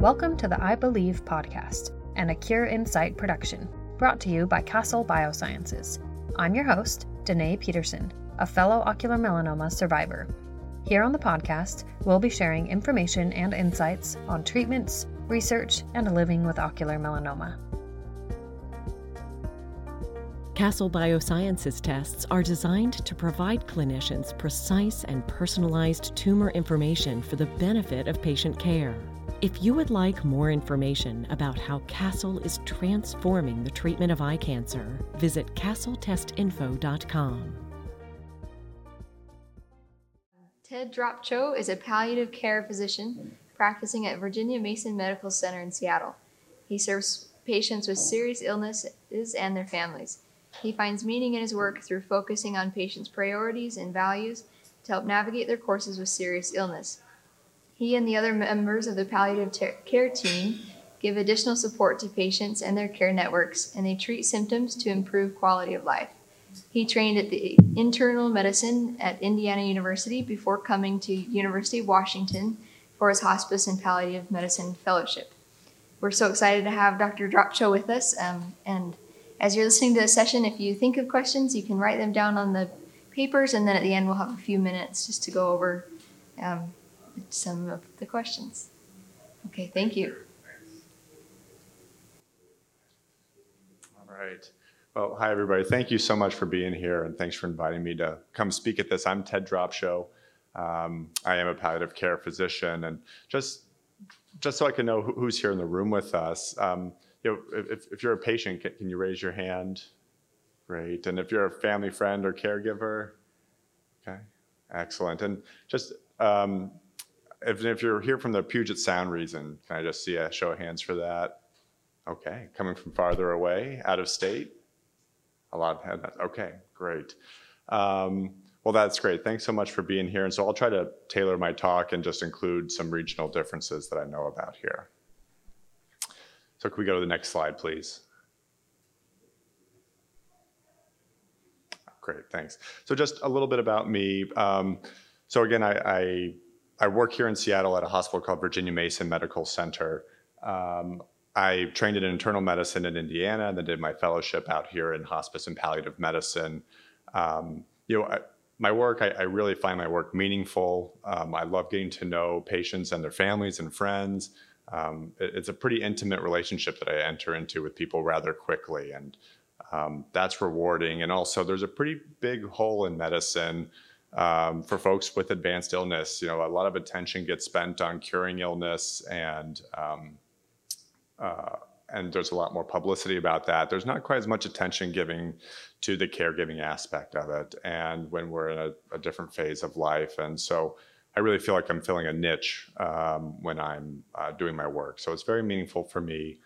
Welcome to the I Believe podcast and a Cure Insight production, brought to you by Castle Biosciences. I'm your host, Danae Peterson, a fellow ocular melanoma survivor. Here on the podcast, we'll be sharing information and insights on treatments, research, and living with ocular melanoma. Castle Biosciences tests are designed to provide clinicians precise and personalized tumor information for the benefit of patient care. If you would like more information about how Castle is transforming the treatment of eye cancer, visit castletestinfo.com. Ted Dropcho is a palliative care physician practicing at Virginia Mason Medical Center in Seattle. He serves patients with serious illnesses and their families. He finds meaning in his work through focusing on patients' priorities and values to help navigate their courses with serious illness. He and the other members of the palliative care team give additional support to patients and their care networks, and they treat symptoms to improve quality of life. He trained at the internal medicine at Indiana University before coming to University of Washington for his hospice and palliative medicine fellowship. We're so excited to have Dr. Dropcho with us. Um, and as you're listening to the session, if you think of questions, you can write them down on the papers, and then at the end, we'll have a few minutes just to go over um, some of the questions. Okay, thank you. All right. Well, hi, everybody. Thank you so much for being here, and thanks for inviting me to come speak at this. I'm Ted Dropcho. Um, I am a palliative care physician, and just just so I can know who's here in the room with us, um, you know, if, if you're a patient, can, can you raise your hand? Great. And if you're a family friend or caregiver, okay, excellent. And just um, if, if you're here from the Puget Sound region, can I just see a show of hands for that? Okay, coming from farther away, out of state? A lot of hands. Okay, great. Um, well, that's great. Thanks so much for being here. And so I'll try to tailor my talk and just include some regional differences that I know about here. So can we go to the next slide, please? Great, thanks. So just a little bit about me. Um, so again, I, I I work here in Seattle at a hospital called Virginia Mason Medical Center. Um, I trained in internal medicine in Indiana and then did my fellowship out here in hospice and palliative medicine. Um, you know, I, my work, I, I, really find my work meaningful. Um, I love getting to know patients and their families and friends. Um, it, it's a pretty intimate relationship that I enter into with people rather quickly, and um, that's rewarding. And also, there's a pretty big hole in medicine um, for folks with advanced illness. You know, a lot of attention gets spent on curing illness, and um, uh, and there's a lot more publicity about that. There's not quite as much attention giving to the caregiving aspect of it, and when we're in a, a different phase of life, and so. I really feel like I'm filling a niche um, when I'm uh, doing my work. So it's very meaningful for me.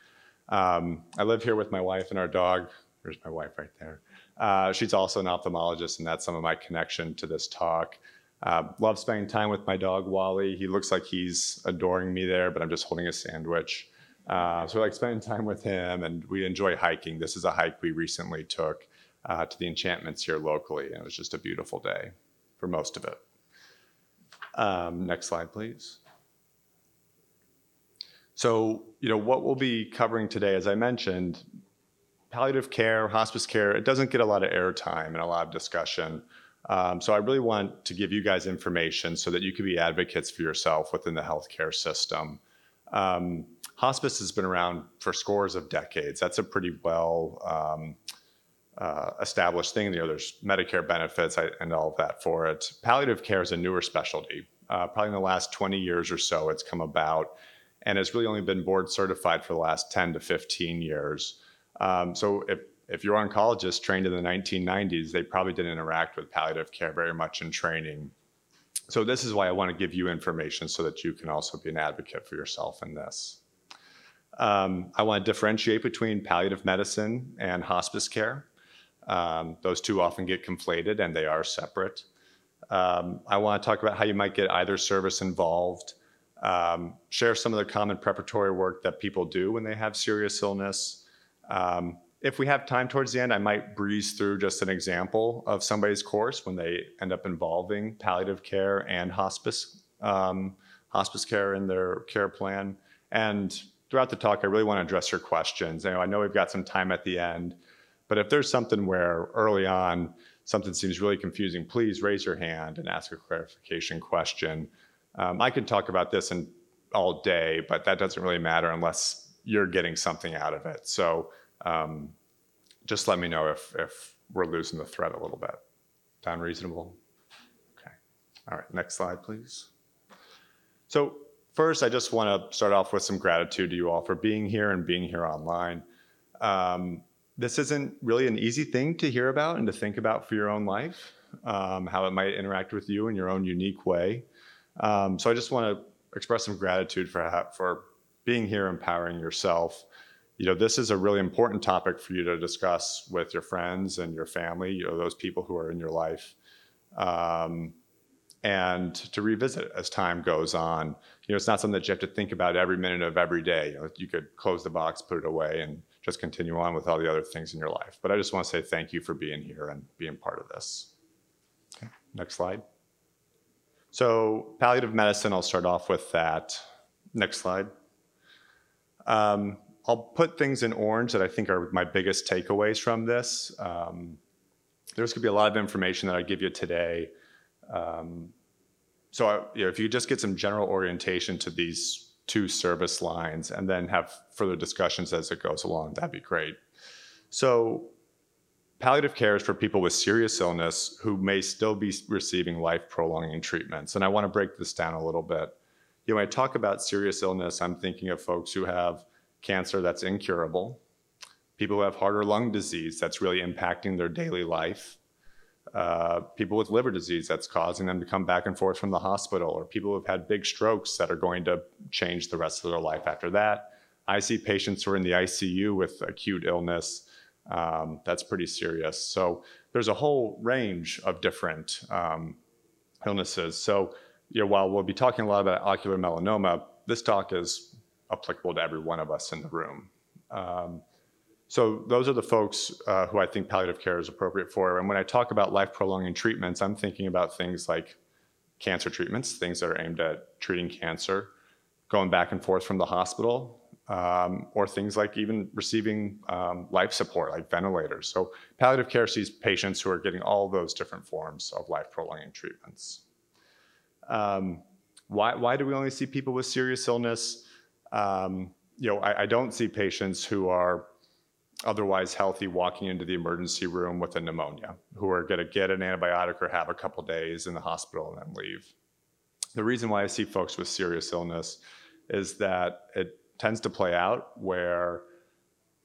Um, I live here with my wife and our dog. There's my wife right there. Uh, she's also an ophthalmologist, and that's some of my connection to this talk. Uh, love spending time with my dog Wally. He looks like he's adoring me there, but I'm just holding a sandwich. Uh, so I like spending time with him, and we enjoy hiking. This is a hike we recently took uh, to the enchantments here locally, and it was just a beautiful day for most of it. Um, next slide, please. So, you know, what we'll be covering today, as I mentioned, palliative care, hospice care, it doesn't get a lot of airtime and a lot of discussion. Um, so I really want to give you guys information so that you can be advocates for yourself within the healthcare system. Um, hospice has been around for scores of decades. That's a pretty well um, uh, established thing. You know, there's Medicare benefits and all of that for it. Palliative care is a newer specialty. Uh, probably in the last 20 years or so, it's come about, and it's really only been board certified for the last 10 to 15 years. Um, so if, if you're oncologists trained in the 1990s, they probably didn't interact with palliative care very much in training. So this is why I want to give you information so that you can also be an advocate for yourself in this. Um, I want to differentiate between palliative medicine and hospice care. Um, those two often get conflated and they are separate. Um, I want to talk about how you might get either service involved, um, share some of the common preparatory work that people do when they have serious illness, um, if we have time towards the end, I might breeze through just an example of somebody's course when they end up involving palliative care and hospice, um, hospice care in their care plan. And throughout the talk, I really want to address your questions. I know we've got some time at the end, but if there's something where early on something seems really confusing, please raise your hand and ask a clarification question. Um, I could talk about this in all day, but that doesn't really matter unless you're getting something out of it. So um, just let me know if, if we're losing the thread a little bit. Sound reasonable? Okay. All right, next slide, please. So first, I just want to start off with some gratitude to you all for being here and being here online. Um, this isn't really an easy thing to hear about and to think about for your own life, um, how it might interact with you in your own unique way. Um, so I just want to express some gratitude for for being here, empowering yourself. You know, this is a really important topic for you to discuss with your friends and your family. You know, those people who are in your life. Um, and to revisit as time goes on. You know, it's not something that you have to think about every minute of every day. You know, you could close the box, put it away, and just continue on with all the other things in your life. But I just want to say thank you for being here and being part of this. Okay, next slide. So palliative medicine, I'll start off with that. Next slide. Um, I'll put things in orange that I think are my biggest takeaways from this. Um, there's going to be a lot of information that I give you today. Um, so I, you know, if you just get some general orientation to these two service lines and then have further discussions as it goes along, that'd be great. So Palliative care is for people with serious illness who may still be receiving life prolonging treatments. And I want to break this down a little bit. You know, when I talk about serious illness, I'm thinking of folks who have cancer that's incurable, people who have heart or lung disease that's really impacting their daily life, uh, people with liver disease that's causing them to come back and forth from the hospital, or people who've had big strokes that are going to change the rest of their life after that. I see patients who are in the ICU with acute illness um, that's pretty serious. So there's a whole range of different um, illnesses. So you know, while we'll be talking a lot about ocular melanoma, this talk is applicable to every one of us in the room. Um, so those are the folks uh, who I think palliative care is appropriate for. And when I talk about life prolonging treatments, I'm thinking about things like cancer treatments, things that are aimed at treating cancer, going back and forth from the hospital, um, or things like even receiving um, life support, like ventilators. So palliative care sees patients who are getting all those different forms of life prolonging treatments. Um, why, why do we only see people with serious illness? Um, you know, I, I, don't see patients who are otherwise healthy walking into the emergency room with a pneumonia, who are going to get an antibiotic or have a couple days in the hospital and then leave. The reason why I see folks with serious illness is that it tends to play out where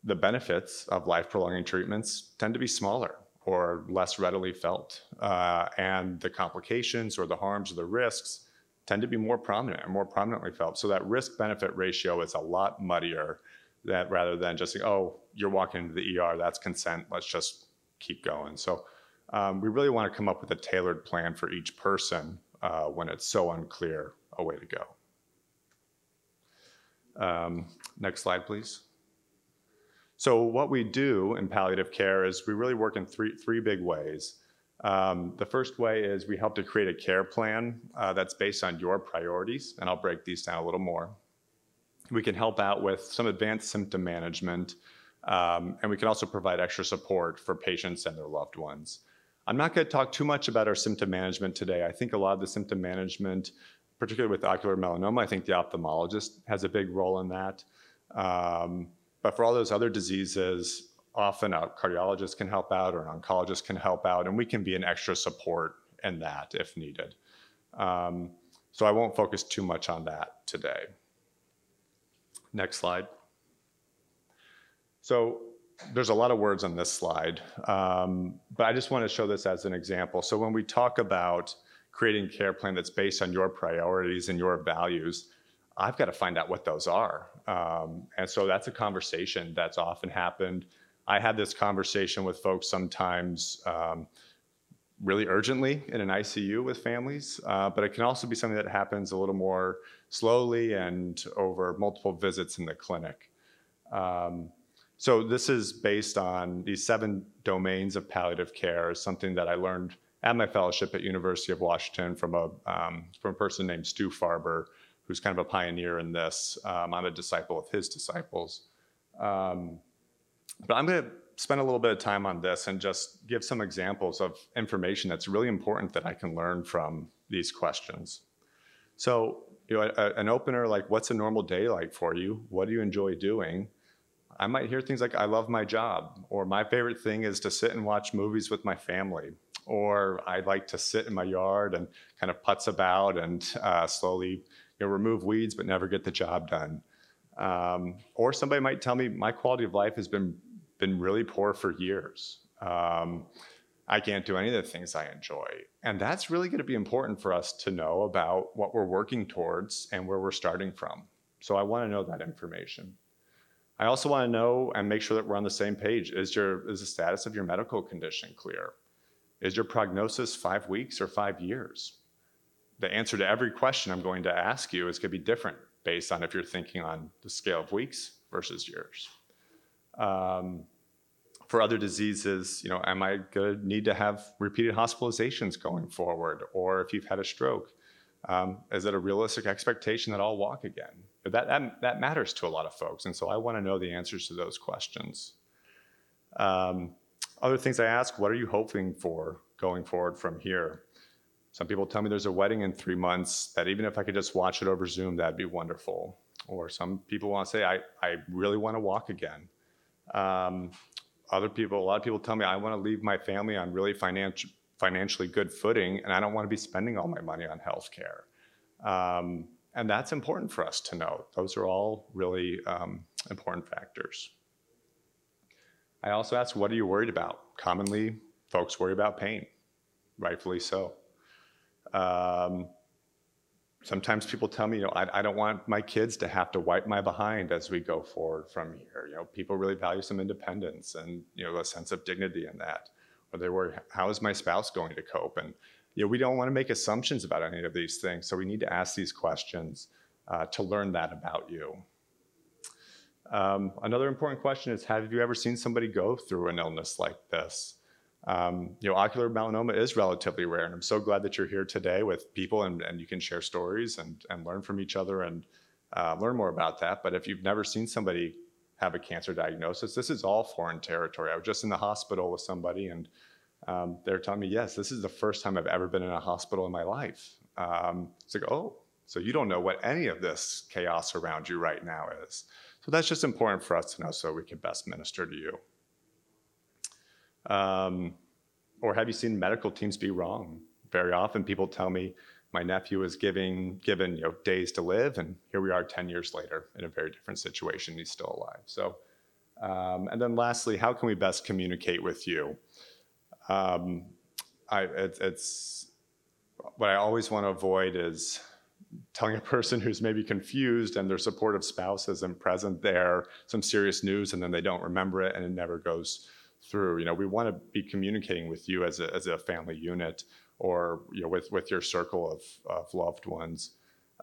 the benefits of life prolonging treatments tend to be smaller or less readily felt. Uh, and the complications or the harms or the risks tend to be more prominent and more prominently felt. So that risk benefit ratio is a lot muddier that rather than just saying, oh, you're walking into the ER, that's consent, let's just keep going. So um, we really want to come up with a tailored plan for each person uh, when it's so unclear a way to go. Um, next slide, please. So what we do in palliative care is we really work in three, three big ways. Um, the first way is we help to create a care plan uh, that's based on your priorities, and I'll break these down a little more. We can help out with some advanced symptom management, um, and we can also provide extra support for patients and their loved ones. I'm not going to talk too much about our symptom management today. I think a lot of the symptom management particularly with ocular melanoma, I think the ophthalmologist has a big role in that. Um, but for all those other diseases, often a cardiologist can help out or an oncologist can help out, and we can be an extra support in that if needed. Um, so I won't focus too much on that today. Next slide. So there's a lot of words on this slide, um, but I just want to show this as an example. So when we talk about creating a care plan that's based on your priorities and your values, I've got to find out what those are. Um, and so that's a conversation that's often happened. I had this conversation with folks sometimes um, really urgently in an ICU with families, uh, but it can also be something that happens a little more slowly and over multiple visits in the clinic. Um, so this is based on these seven domains of palliative care, something that I learned at my fellowship at University of Washington from a, um, from a person named Stu Farber, who's kind of a pioneer in this. Um, I'm a disciple of his disciples. Um, but I'm going to spend a little bit of time on this and just give some examples of information that's really important that I can learn from these questions. So, you know, a, an opener like, what's a normal day like for you? What do you enjoy doing? I might hear things like, I love my job, or my favorite thing is to sit and watch movies with my family, or I like to sit in my yard and kind of putz about and uh, slowly you know, remove weeds but never get the job done. Um, or somebody might tell me my quality of life has been been really poor for years. Um, I can't do any of the things I enjoy. And that's really going to be important for us to know about what we're working towards and where we're starting from. So I want to know that information. I also want to know and make sure that we're on the same page. Is your is the status of your medical condition clear? Is your prognosis five weeks or five years? The answer to every question I'm going to ask you is going to be different based on if you're thinking on the scale of weeks versus years. Um, for other diseases, you know, am I going to need to have repeated hospitalizations going forward? Or if you've had a stroke, um, is it a realistic expectation that I'll walk again? But that, that, that matters to a lot of folks. And so I want to know the answers to those questions. Um, other things I ask, what are you hoping for going forward from here? Some people tell me there's a wedding in three months, that even if I could just watch it over Zoom, that'd be wonderful. Or some people want to say, I, I really want to walk again. Um, other people, a lot of people tell me, I want to leave my family on really financial, financially good footing, and I don't want to be spending all my money on healthcare. Um, and that's important for us to know. Those are all really um, important factors. I also ask, what are you worried about? Commonly, folks worry about pain, rightfully so. Um, sometimes people tell me, you know, I, I, don't want my kids to have to wipe my behind as we go forward from here. You know, people really value some independence and you know a sense of dignity in that. Or they worry, how is my spouse going to cope? And you know, we don't want to make assumptions about any of these things, so we need to ask these questions uh, to learn that about you. Um, another important question is, have you ever seen somebody go through an illness like this? Um, you know, ocular melanoma is relatively rare, and I'm so glad that you're here today with people and, and you can share stories and, and learn from each other and uh, learn more about that. But if you've never seen somebody have a cancer diagnosis, this is all foreign territory. I was just in the hospital with somebody, and um, they're telling me, yes, this is the first time I've ever been in a hospital in my life. Um, it's like, oh, so you don't know what any of this chaos around you right now is. So that's just important for us to know so we can best minister to you. Um, or have you seen medical teams be wrong? Very often people tell me my nephew is giving, given you know, days to live, and here we are 10 years later in a very different situation. He's still alive. So, um, and then lastly, how can we best communicate with you? Um, I, it, it's what I always want to avoid is telling a person who's maybe confused and their supportive spouse isn't present there some serious news and then they don't remember it and it never goes through. You know, we want to be communicating with you as a, as a family unit or, you know, with, with your circle of, of loved ones.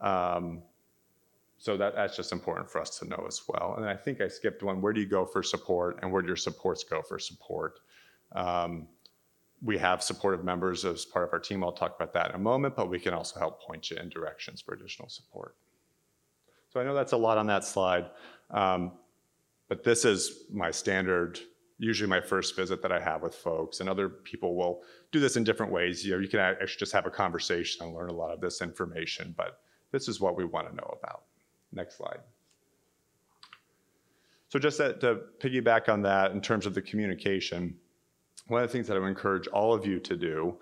Um, so that, that's just important for us to know as well. And I think I skipped one. Where do you go for support and where do your supports go for support? Um, we have supportive members as part of our team. I'll talk about that in a moment, but we can also help point you in directions for additional support. So I know that's a lot on that slide, um, but this is my standard usually my first visit that I have with folks, and other people will do this in different ways. You know, you can actually just have a conversation and learn a lot of this information, but this is what we want to know about. Next slide. So just to, to piggyback on that in terms of the communication, one of the things that I would encourage all of you to do,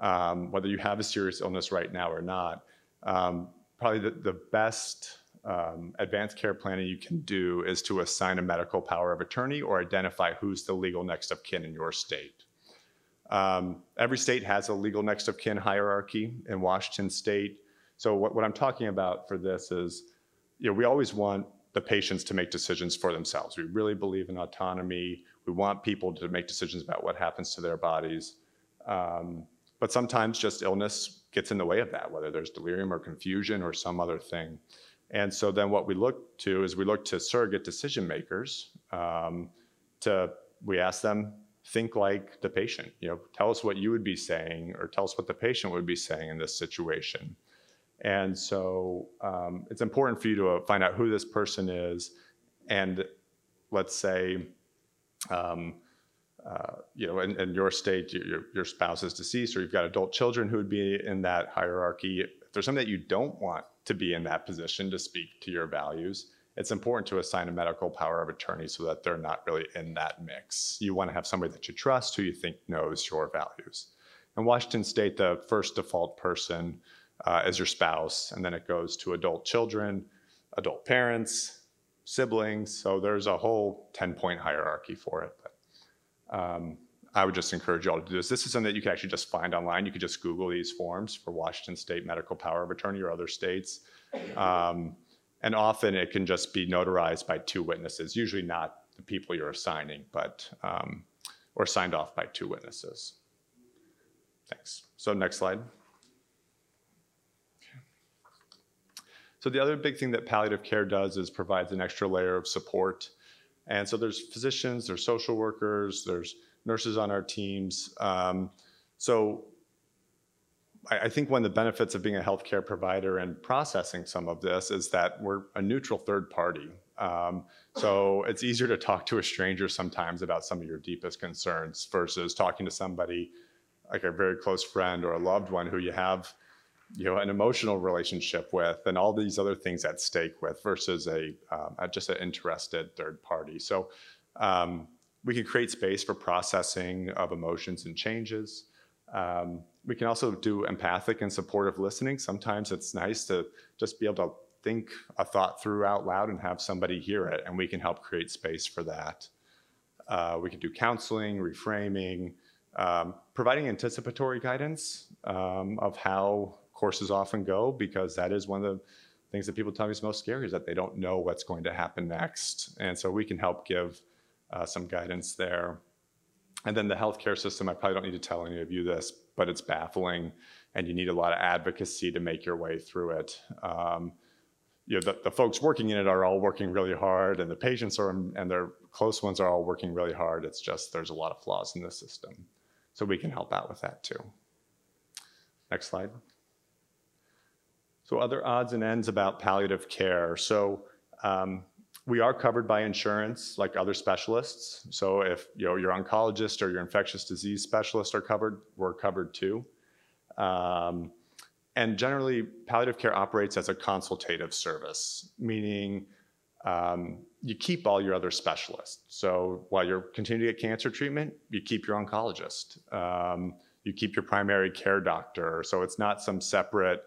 um, whether you have a serious illness right now or not, um, probably the, the best um, advanced care planning you can do is to assign a medical power of attorney or identify who's the legal next of kin in your state. Um, every state has a legal next of kin hierarchy in Washington state. So what, what I'm talking about for this is, you know, we always want the patients to make decisions for themselves. We really believe in autonomy. We want people to make decisions about what happens to their bodies. Um, but sometimes just illness gets in the way of that, whether there's delirium or confusion or some other thing. And so then what we look to is we look to surrogate decision makers um, to, we ask them, think like the patient, you know, tell us what you would be saying or tell us what the patient would be saying in this situation. And so um, it's important for you to find out who this person is, and let's say, um, uh, you know, in, in, your state, your, your spouse is deceased, or you've got adult children who would be in that hierarchy. If there's something that you don't want to be in that position to speak to your values, it's important to assign a medical power of attorney so that they're not really in that mix. You want to have somebody that you trust who you think knows your values. In Washington state, the first default person uh, is your spouse, and then it goes to adult children, adult parents, siblings. So there's a whole 10 point hierarchy for it. But, um, I would just encourage you all to do this. This is something that you can actually just find online. You could just Google these forms for Washington State Medical Power of Attorney or other states. Um, and often it can just be notarized by two witnesses, usually not the people you're assigning, but um, or signed off by two witnesses. Thanks. So next slide. So the other big thing that palliative care does is provides an extra layer of support. And so there's physicians, there's social workers, there's nurses on our teams. Um, so I, I, think one of the benefits of being a healthcare provider and processing some of this is that we're a neutral third party. Um, so it's easier to talk to a stranger sometimes about some of your deepest concerns versus talking to somebody like a very close friend or a loved one who you have you know an emotional relationship with and all these other things at stake with versus a um, just an interested third party so um, we can create space for processing of emotions and changes. Um, we can also do empathic and supportive listening. Sometimes it's nice to just be able to think a thought through out loud and have somebody hear it and we can help create space for that. Uh, we can do counseling reframing um, providing anticipatory guidance um, of how courses often go because that is one of the things that people tell me is most scary is that they don't know what's going to happen next. And so we can help give uh, some guidance there. And then the healthcare system, I probably don't need to tell any of you this, but it's baffling and you need a lot of advocacy to make your way through it. Um, you know, the, the, folks working in it are all working really hard and the patients are and their close ones are all working really hard. It's just there's a lot of flaws in the system. So we can help out with that too. Next slide. So other odds and ends about palliative care. So um, we are covered by insurance like other specialists. So if you know, your oncologist or your infectious disease specialist are covered, we're covered too. Um, and generally, palliative care operates as a consultative service, meaning um, you keep all your other specialists. So while you're continuing to get cancer treatment, you keep your oncologist. Um, you keep your primary care doctor. So it's not some separate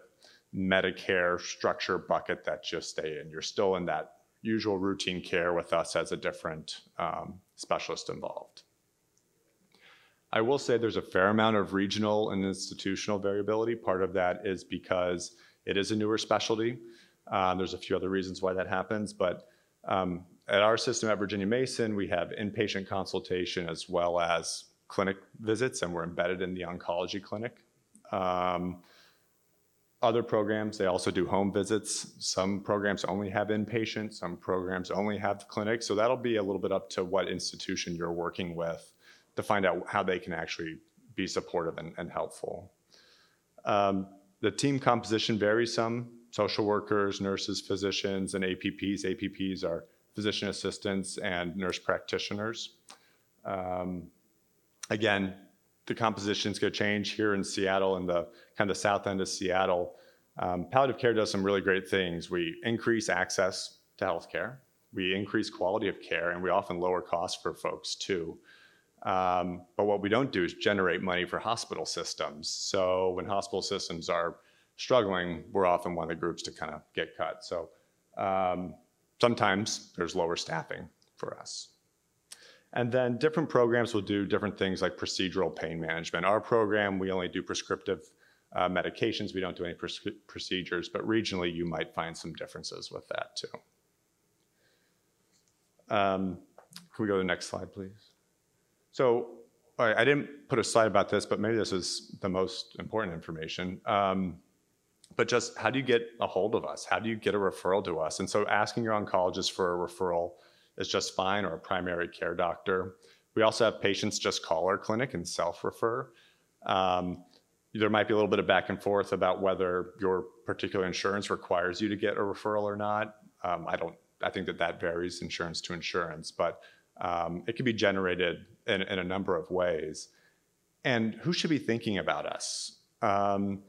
Medicare structure bucket that you stay in. You're still in that usual routine care with us as a different um, specialist involved. I will say there's a fair amount of regional and institutional variability. Part of that is because it is a newer specialty. Um, there's a few other reasons why that happens, but um, at our system at Virginia Mason, we have inpatient consultation as well as clinic visits, and we're embedded in the oncology clinic. Um, other programs, they also do home visits. Some programs only have inpatient, some programs only have clinic. So that'll be a little bit up to what institution you're working with to find out how they can actually be supportive and, and helpful. Um, the team composition varies some. Social workers, nurses, physicians, and APPs. APPs are physician assistants and nurse practitioners. Um, again, the composition's going to change here in Seattle in the kind of south end of Seattle. Um, palliative care does some really great things. We increase access to healthcare, we increase quality of care, and we often lower costs for folks too. Um, but what we don't do is generate money for hospital systems. So when hospital systems are struggling, we're often one of the groups to kind of get cut. So um, sometimes there's lower staffing for us. And then different programs will do different things like procedural pain management. Our program, we only do prescriptive uh, medications. We don't do any procedures, but regionally you might find some differences with that too. Um, can we go to the next slide, please? So I didn't put a slide about this, but maybe this is the most important information. Um, but just how do you get a hold of us? How do you get a referral to us? And so asking your oncologist for a referral is just fine or a primary care doctor. We also have patients just call our clinic and self refer. Um, there might be a little bit of back and forth about whether your particular insurance requires you to get a referral or not. Um, I don't. I think that that varies insurance to insurance, but um, it can be generated in, in, a number of ways. And who should be thinking about us? Um,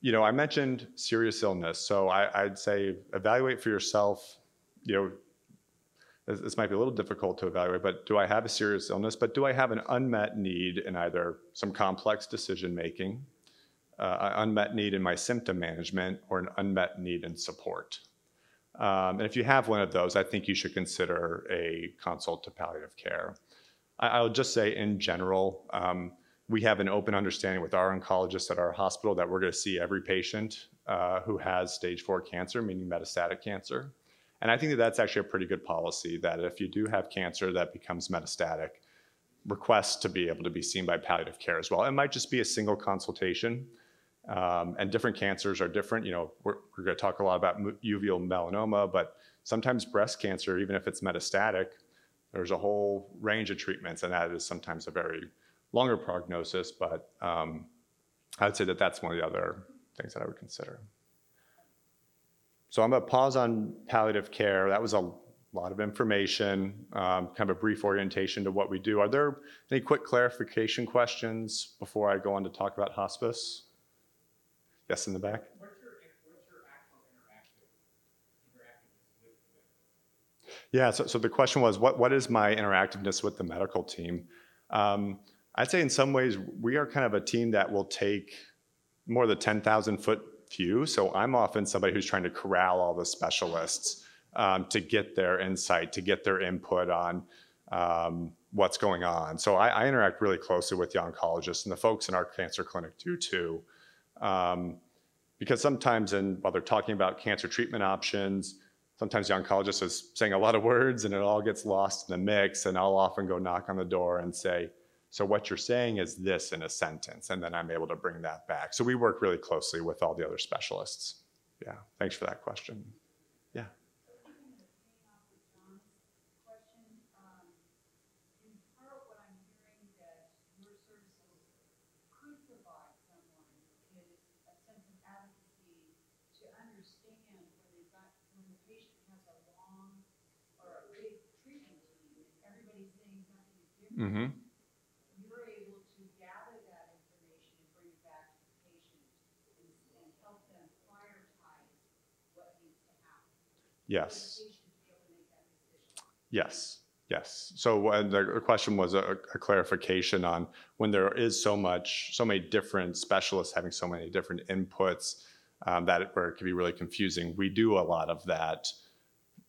you know, I mentioned serious illness, so I, would say evaluate for yourself. You know, this, might be a little difficult to evaluate, but do I have a serious illness? But do I have an unmet need in either some complex decision making, uh, an unmet need in my symptom management, or an unmet need in support? Um, and if you have one of those, I think you should consider a consult to palliative care. I, will just say, in general, um, we have an open understanding with our oncologists at our hospital that we're going to see every patient uh, who has stage four cancer, meaning metastatic cancer. And I think that that's actually a pretty good policy that if you do have cancer that becomes metastatic, request to be able to be seen by palliative care as well. It might just be a single consultation. Um, and different cancers are different. You know, we're, we're going to talk a lot about uveal melanoma, but sometimes breast cancer, even if it's metastatic, there's a whole range of treatments, and that is sometimes a very longer prognosis. But um, I would say that that's one of the other things that I would consider. So I'm going to pause on palliative care. That was a lot of information, um, kind of a brief orientation to what we do. Are there any quick clarification questions before I go on to talk about hospice? Yes, in the back. What's your, what's your actual interactive, with Yeah, so, so the question was, what, what is my interactiveness with the medical team? Um, I'd say in some ways, we are kind of a team that will take more the 10,000 foot view. So I'm often somebody who's trying to corral all the specialists um, to get their insight, to get their input on um, what's going on. So I, I, interact really closely with the oncologists and the folks in our cancer clinic do too. Um, because sometimes, in, while they're talking about cancer treatment options, sometimes the oncologist is saying a lot of words and it all gets lost in the mix. And I'll often go knock on the door and say, So, what you're saying is this in a sentence. And then I'm able to bring that back. So, we work really closely with all the other specialists. Yeah, thanks for that question. Yeah. Mm-hmm. You're able to gather that information and bring it back to the patient and, and help them prioritize what needs to happen. Yes. Yes. Yes. So the question was a, a, clarification on when there is so much, so many different specialists having so many different inputs um, that it, where it can be really confusing. We do a lot of that,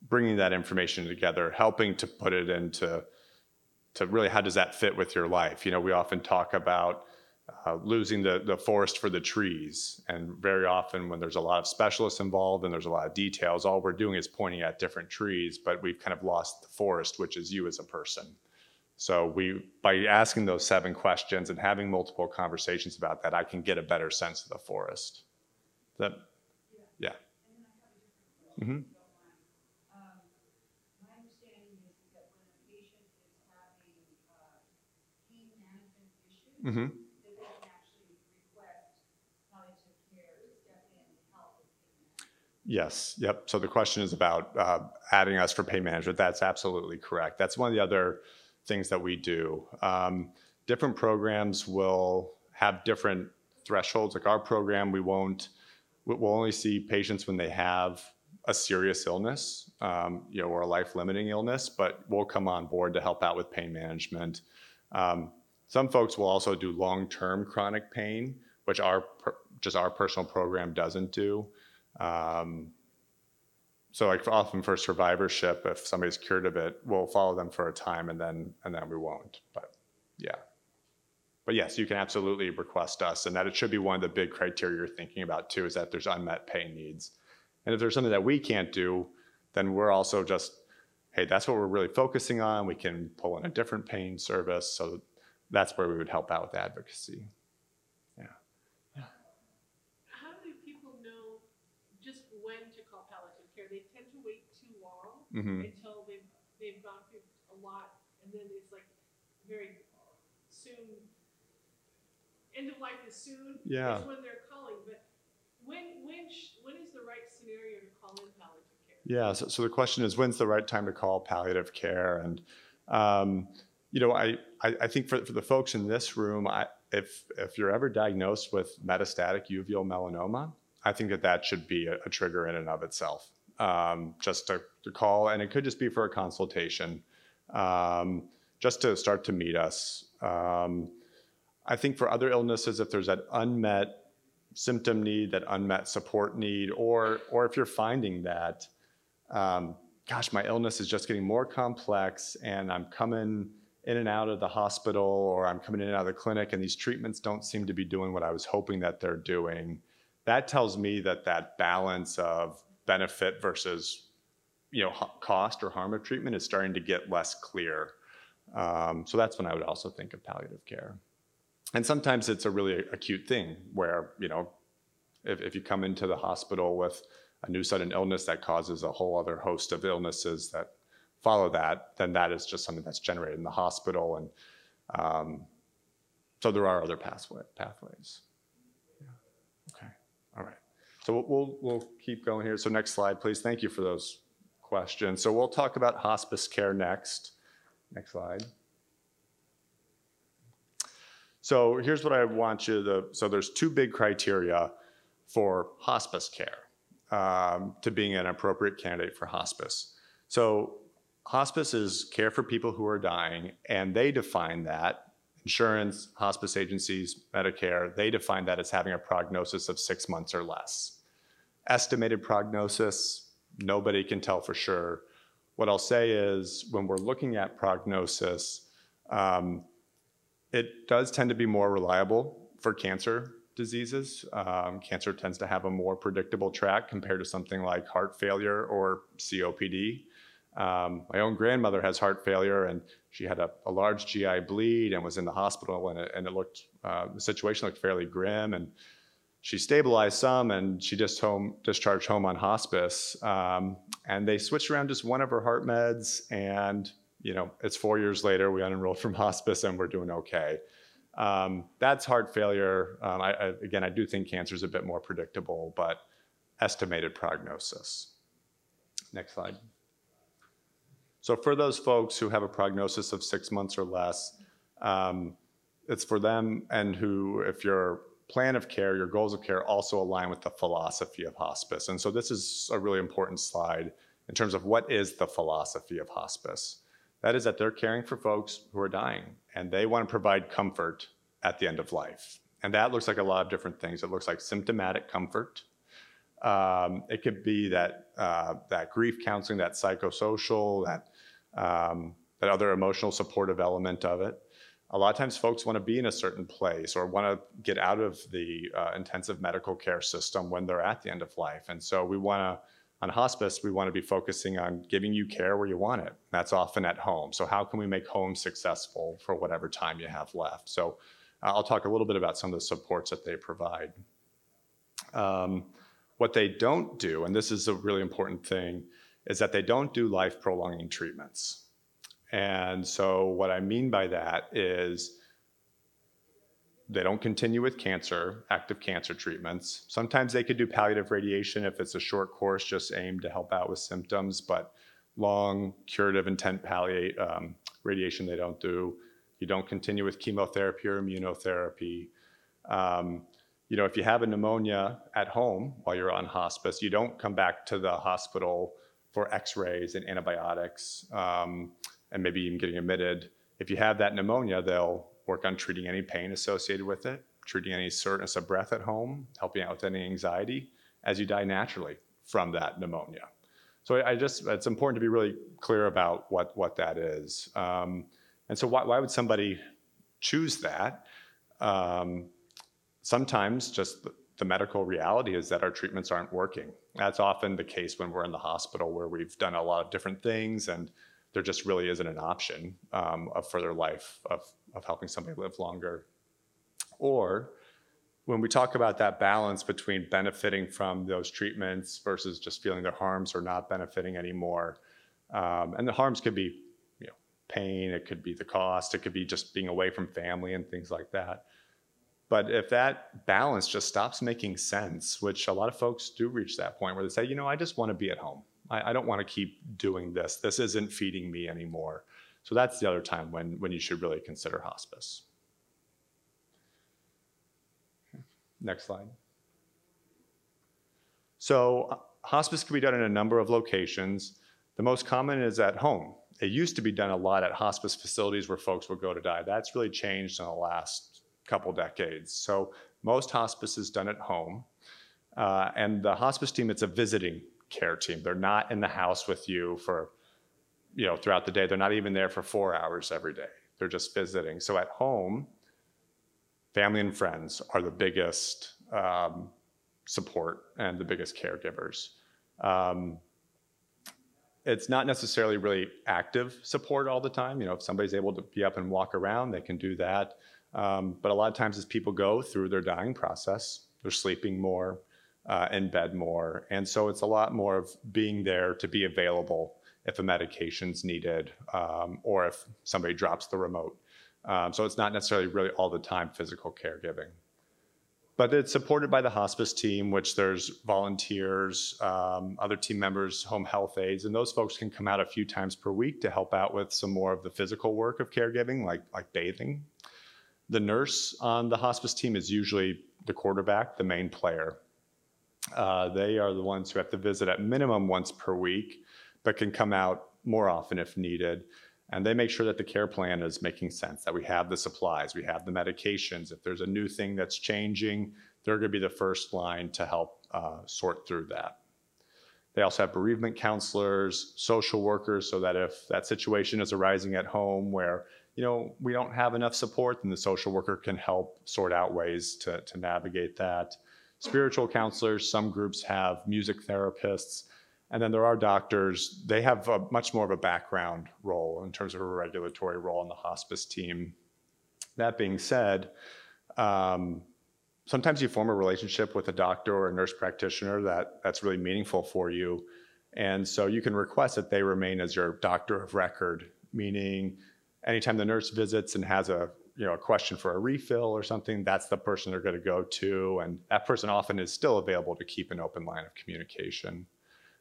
bringing that information together, helping to put it into to really how does that fit with your life? You know, we often talk about uh, losing the, the forest for the trees. And very often, when there's a lot of specialists involved and there's a lot of details, all we're doing is pointing at different trees, but we've kind of lost the forest, which is you as a person. So we, by asking those seven questions and having multiple conversations about that, I can get a better sense of the forest. That, yeah. Mm-hmm. Mm-hmm. Yes, yep. So the question is about uh, adding us for pain management. That's absolutely correct. That's one of the other things that we do. Um, different programs will have different thresholds. Like our program, we won't, we'll only see patients when they have a serious illness, um, you know, or a life-limiting illness, but we'll come on board to help out with pain management. Um, some folks will also do long-term chronic pain, which our just our personal program doesn't do. Um, so like often for survivorship, if somebody's cured of it, we'll follow them for a time and then and then we won't. But yeah. But yes, you can absolutely request us, and that it should be one of the big criteria you're thinking about too, is that there's unmet pain needs. And if there's something that we can't do, then we're also just, hey, that's what we're really focusing on. We can pull in a different pain service. So that's where we would help out with advocacy. Yeah. yeah. How do people know just when to call palliative care? They tend to wait too long mm-hmm. until they've, they've gone through a lot, and then it's like very soon end of life is soon. Yeah. Is when they're calling, but when, when, sh- when is the right scenario to call in palliative care? Yeah, so, so the question is, when's the right time to call palliative care? And, um, you know, I, I, I think for, for the folks in this room, I, if, if you're ever diagnosed with metastatic uveal melanoma, I think that that should be a, a trigger in and of itself, um, just to, to call. And it could just be for a consultation, um, just to start to meet us. Um, I think for other illnesses, if there's that unmet symptom need, that unmet support need, or, or if you're finding that, um, gosh, my illness is just getting more complex and I'm coming in and out of the hospital or I'm coming in and out of the clinic and these treatments don't seem to be doing what I was hoping that they're doing. That tells me that that balance of benefit versus you know cost or harm of treatment is starting to get less clear. Um, so that's when I would also think of palliative care. And sometimes it's a really acute thing where you know if, if you come into the hospital with a new sudden illness that causes a whole other host of illnesses that follow that, then that is just something that's generated in the hospital. And um, so there are other pathway, pathways. Yeah. Okay. All right. So we'll, we'll, keep going here. So next slide, please. Thank you for those questions. So we'll talk about hospice care next. Next slide. So here's what I want you to, so there's two big criteria for hospice care um, to being an appropriate candidate for hospice. So hospice is care for people who are dying, and they define that insurance, hospice agencies, Medicare, they define that as having a prognosis of six months or less. Estimated prognosis, nobody can tell for sure. What I'll say is when we're looking at prognosis, um, it does tend to be more reliable for cancer diseases. Um, cancer tends to have a more predictable track compared to something like heart failure or COPD. Um, my own grandmother has heart failure, and she had a, a large GI bleed and was in the hospital, and it, and it looked uh, the situation looked fairly grim. And she stabilized some, and she just home discharged home on hospice. Um, and they switched around just one of her heart meds, and you know it's four years later. We unenrolled from hospice, and we're doing okay. Um, that's heart failure. Um, I, I, again, I do think cancer is a bit more predictable, but estimated prognosis. Next slide. So for those folks who have a prognosis of six months or less, um, it's for them and who, if your plan of care, your goals of care also align with the philosophy of hospice. And so this is a really important slide in terms of what is the philosophy of hospice. That is that they're caring for folks who are dying and they want to provide comfort at the end of life. And that looks like a lot of different things. It looks like symptomatic comfort. Um, it could be that uh, that grief counseling, that psychosocial, that um, that other emotional supportive element of it. A lot of times, folks want to be in a certain place or want to get out of the uh, intensive medical care system when they're at the end of life. And so, we want to, on hospice, we want to be focusing on giving you care where you want it. That's often at home. So, how can we make home successful for whatever time you have left? So, uh, I'll talk a little bit about some of the supports that they provide. Um, what they don't do, and this is a really important thing, is that they don't do life prolonging treatments. And so, what I mean by that is they don't continue with cancer, active cancer treatments. Sometimes they could do palliative radiation if it's a short course, just aimed to help out with symptoms, but long curative intent palliate um, radiation they don't do. You don't continue with chemotherapy or immunotherapy. Um, you know, if you have a pneumonia at home while you're on hospice, you don't come back to the hospital for x-rays and antibiotics um, and maybe even getting admitted. If you have that pneumonia, they'll work on treating any pain associated with it, treating any shortness of breath at home, helping out with any anxiety as you die naturally from that pneumonia. So I just, it's important to be really clear about what, what that is. Um, and so why, why would somebody choose that? Um, sometimes just the, the medical reality is that our treatments aren't working. That's often the case when we're in the hospital where we've done a lot of different things and there just really isn't an option um, of further life, of, of helping somebody live longer. Or when we talk about that balance between benefiting from those treatments versus just feeling their harms or not benefiting anymore, um, and the harms could be you know, pain, it could be the cost, it could be just being away from family and things like that. But if that balance just stops making sense, which a lot of folks do reach that point where they say, you know, I just want to be at home. I, I don't want to keep doing this. This isn't feeding me anymore. So that's the other time when, when you should really consider hospice. Next slide. So uh, hospice can be done in a number of locations. The most common is at home. It used to be done a lot at hospice facilities where folks would go to die. That's really changed in the last couple decades. So most hospice is done at home. Uh, and the hospice team, it's a visiting care team. They're not in the house with you for, you know, throughout the day. They're not even there for four hours every day. They're just visiting. So at home, family and friends are the biggest um, support and the biggest caregivers. Um, it's not necessarily really active support all the time. You know, if somebody's able to be up and walk around, they can do that. Um, but a lot of times, as people go through their dying process, they're sleeping more, uh, in bed more, and so it's a lot more of being there to be available if a medication's needed um, or if somebody drops the remote. Um, so it's not necessarily really all the time physical caregiving. But it's supported by the hospice team, which there's volunteers, um, other team members, home health aides, and those folks can come out a few times per week to help out with some more of the physical work of caregiving, like, like bathing. The nurse on the hospice team is usually the quarterback, the main player. Uh, they are the ones who have to visit at minimum once per week, but can come out more often if needed. And they make sure that the care plan is making sense, that we have the supplies, we have the medications. If there's a new thing that's changing, they're going to be the first line to help uh, sort through that. They also have bereavement counselors, social workers, so that if that situation is arising at home where you know we don't have enough support, then the social worker can help sort out ways to, to navigate that. Spiritual counselors, some groups have music therapists, and then there are doctors, they have a, much more of a background role in terms of a regulatory role in the hospice team. That being said, um, sometimes you form a relationship with a doctor or a nurse practitioner that, that's really meaningful for you. And so you can request that they remain as your doctor of record, meaning anytime the nurse visits and has a you know a question for a refill or something, that's the person they're going to go to, and that person often is still available to keep an open line of communication.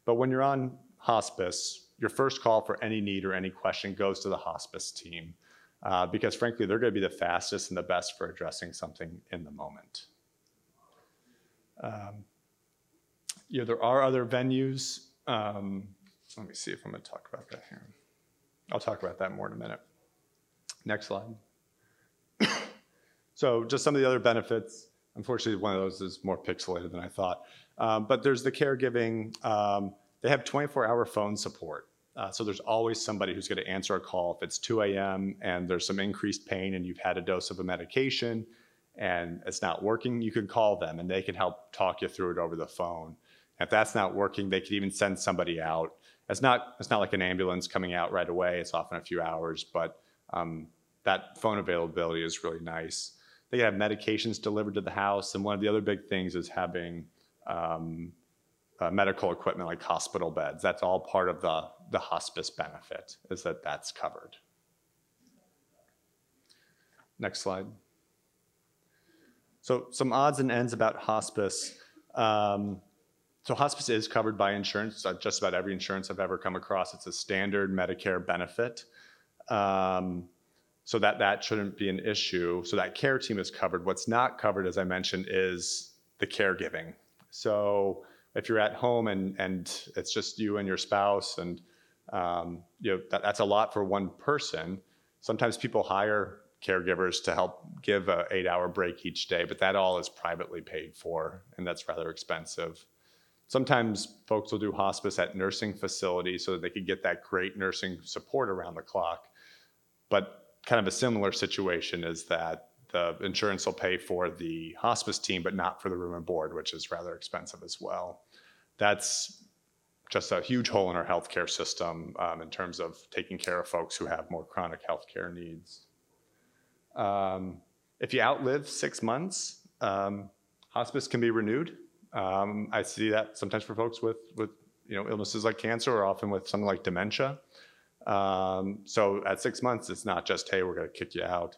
But when you're on hospice, your first call for any need or any question goes to the hospice team uh, because, frankly, they're going to be the fastest and the best for addressing something in the moment. Um, you know, there are other venues. Um, let me see if I'm going to talk about that here. I'll talk about that more in a minute. Next slide. so, just some of the other benefits. Unfortunately, one of those is more pixelated than I thought. Um, but there's the caregiving. Um, they have 24 hour phone support. Uh, so there's always somebody who's going to answer a call if it's 2 a.m. and there's some increased pain and you've had a dose of a medication and it's not working, you can call them and they can help talk you through it over the phone. If that's not working, they could even send somebody out. It's not it's not like an ambulance coming out right away. It's often a few hours, but um, that phone availability is really nice. They have medications delivered to the house, and one of the other big things is having um, uh, medical equipment like hospital beds. That's all part of the, the hospice benefit, is that that's covered. Next slide. So, some odds and ends about hospice. Um, so, hospice is covered by insurance, just about every insurance I've ever come across. It's a standard Medicare benefit. Um, so that that shouldn't be an issue. So that care team is covered. What's not covered, as I mentioned, is the caregiving. So if you're at home and and it's just you and your spouse, and um, you know that, that's a lot for one person. Sometimes people hire caregivers to help give a eight hour break each day, but that all is privately paid for, and that's rather expensive. Sometimes folks will do hospice at nursing facilities so that they can get that great nursing support around the clock. But kind of a similar situation is that the insurance will pay for the hospice team, but not for the room and board, which is rather expensive as well. That's just a huge hole in our healthcare system um, in terms of taking care of folks who have more chronic healthcare needs. Um, if you outlive six months, um, hospice can be renewed. Um, I see that sometimes for folks with with you know illnesses like cancer or often with something like dementia. Um, so at six months, it's not just hey, we're going to kick you out.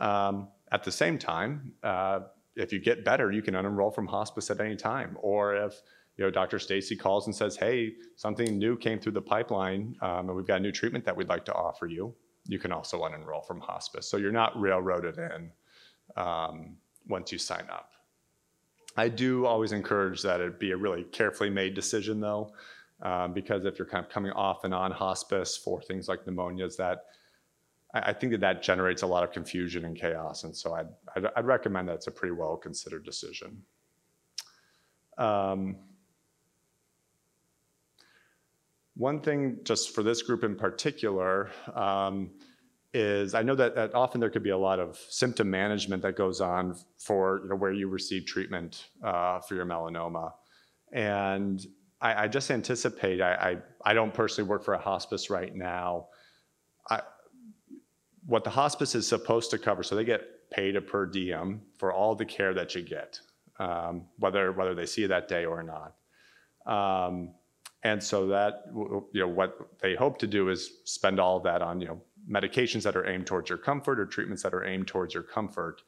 Um, at the same time, uh, if you get better, you can unenroll from hospice at any time. Or if you know Dr. Stacy calls and says, "Hey, something new came through the pipeline, um, and we've got a new treatment that we'd like to offer you," you can also unenroll from hospice. So you're not railroaded in um, once you sign up. I do always encourage that it be a really carefully made decision, though, um, because if you're kind of coming off and on hospice for things like pneumonias, that I, I think that that generates a lot of confusion and chaos, and so I'd, I'd, I'd recommend that it's a pretty well considered decision. Um, one thing, just for this group in particular, um, is I know that, that, often there could be a lot of symptom management that goes on for you know, where you receive treatment uh, for your melanoma. And I, I just anticipate, I, I, I, don't personally work for a hospice right now. I, what the hospice is supposed to cover, so they get paid a per diem for all the care that you get, um, whether, whether they see you that day or not. Um, and so that, you know, what they hope to do is spend all of that on, you know, medications that are aimed towards your comfort or treatments that are aimed towards your comfort.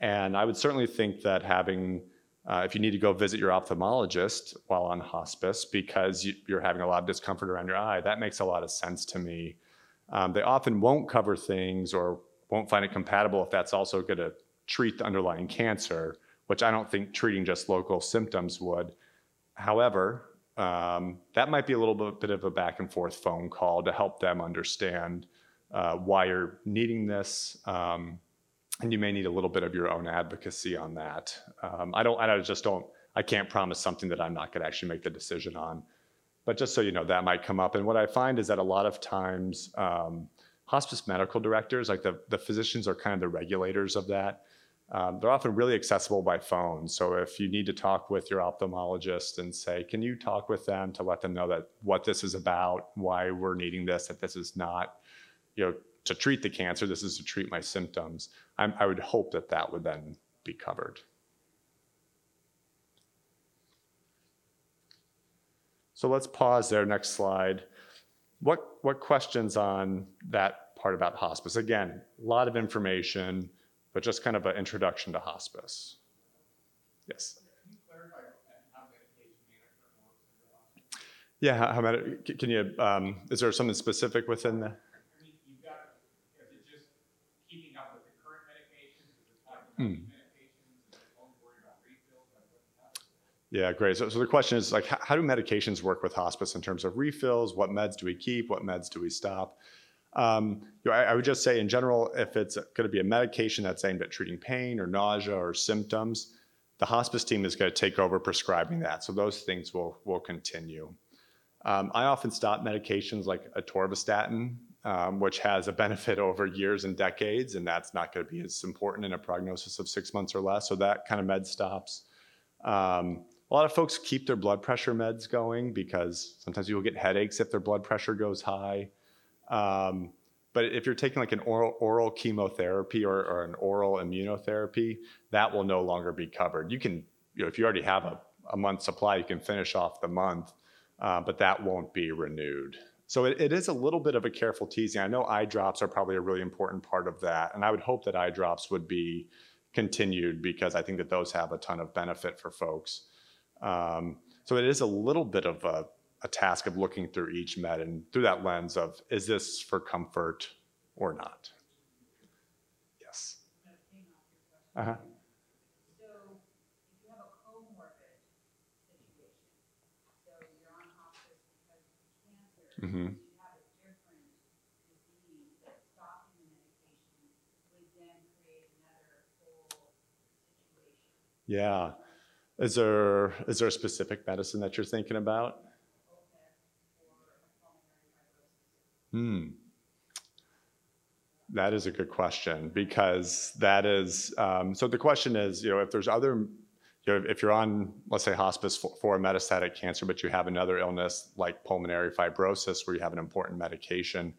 And I would certainly think that having, uh, if you need to go visit your ophthalmologist while on hospice because you, are having a lot of discomfort around your eye, that makes a lot of sense to me. Um, they often won't cover things or won't find it compatible if that's also going to treat the underlying cancer, which I don't think treating just local symptoms would. However, um, that might be a little bit, bit, of a back and forth phone call to help them understand uh, why you're needing this. Um, and you may need a little bit of your own advocacy on that. Um, I don't, I just don't, I can't promise something that I'm not going to actually make the decision on. But just so you know, that might come up. And what I find is that a lot of times, um, hospice medical directors, like the, the physicians, are kind of the regulators of that. Um, they're often really accessible by phone. So if you need to talk with your ophthalmologist and say, can you talk with them to let them know that what this is about, why we're needing this, that this is not, you know, to treat the cancer, this is to treat my symptoms. I'm, I would hope that that would then be covered. So let's pause there. Next slide. What, what questions on that part about hospice? Again, a lot of information but just kind of an introduction to hospice. Yes. Yeah, how, how can you, um, is there something specific within the? Hmm. Yeah, great. So, so the question is like, how, how do medications work with hospice in terms of refills? What meds do we keep? What meds do we stop? Um, you know, I, I, would just say in general, if it's going to be a medication that's aimed at treating pain or nausea or symptoms, the hospice team is going to take over prescribing that. So those things will will continue. Um, I often stop medications like atorvastatin, um, which has a benefit over years and decades, and that's not going to be as important in a prognosis of six months or less. So that kind of med stops. Um, a lot of folks keep their blood pressure meds going because sometimes will get headaches if their blood pressure goes high. Um, but if you're taking like an oral, oral chemotherapy or, or, an oral immunotherapy, that will no longer be covered. You can, you know, if you already have a, a month supply, you can finish off the month, uh, but that won't be renewed. So it, it is a little bit of a careful teasing. I know eye drops are probably a really important part of that, and I would hope that eye drops would be continued because I think that those have a ton of benefit for folks. Um, so it is a little bit of a a task of looking through each med and through that lens of is this for comfort or not? Yes. Uh-huh. So if you have a comorbid situation, so you're on hospice because of cancer, mm-hmm. you have a different disease that stopping the medication would then create another whole situation. Yeah. Is there is there a specific medicine that you're thinking about? Hmm. That is a good question because that is um, so. The question is, you know, if there's other, you know, if you're on, let's say, hospice for, for metastatic cancer, but you have another illness like pulmonary fibrosis where you have an important medication,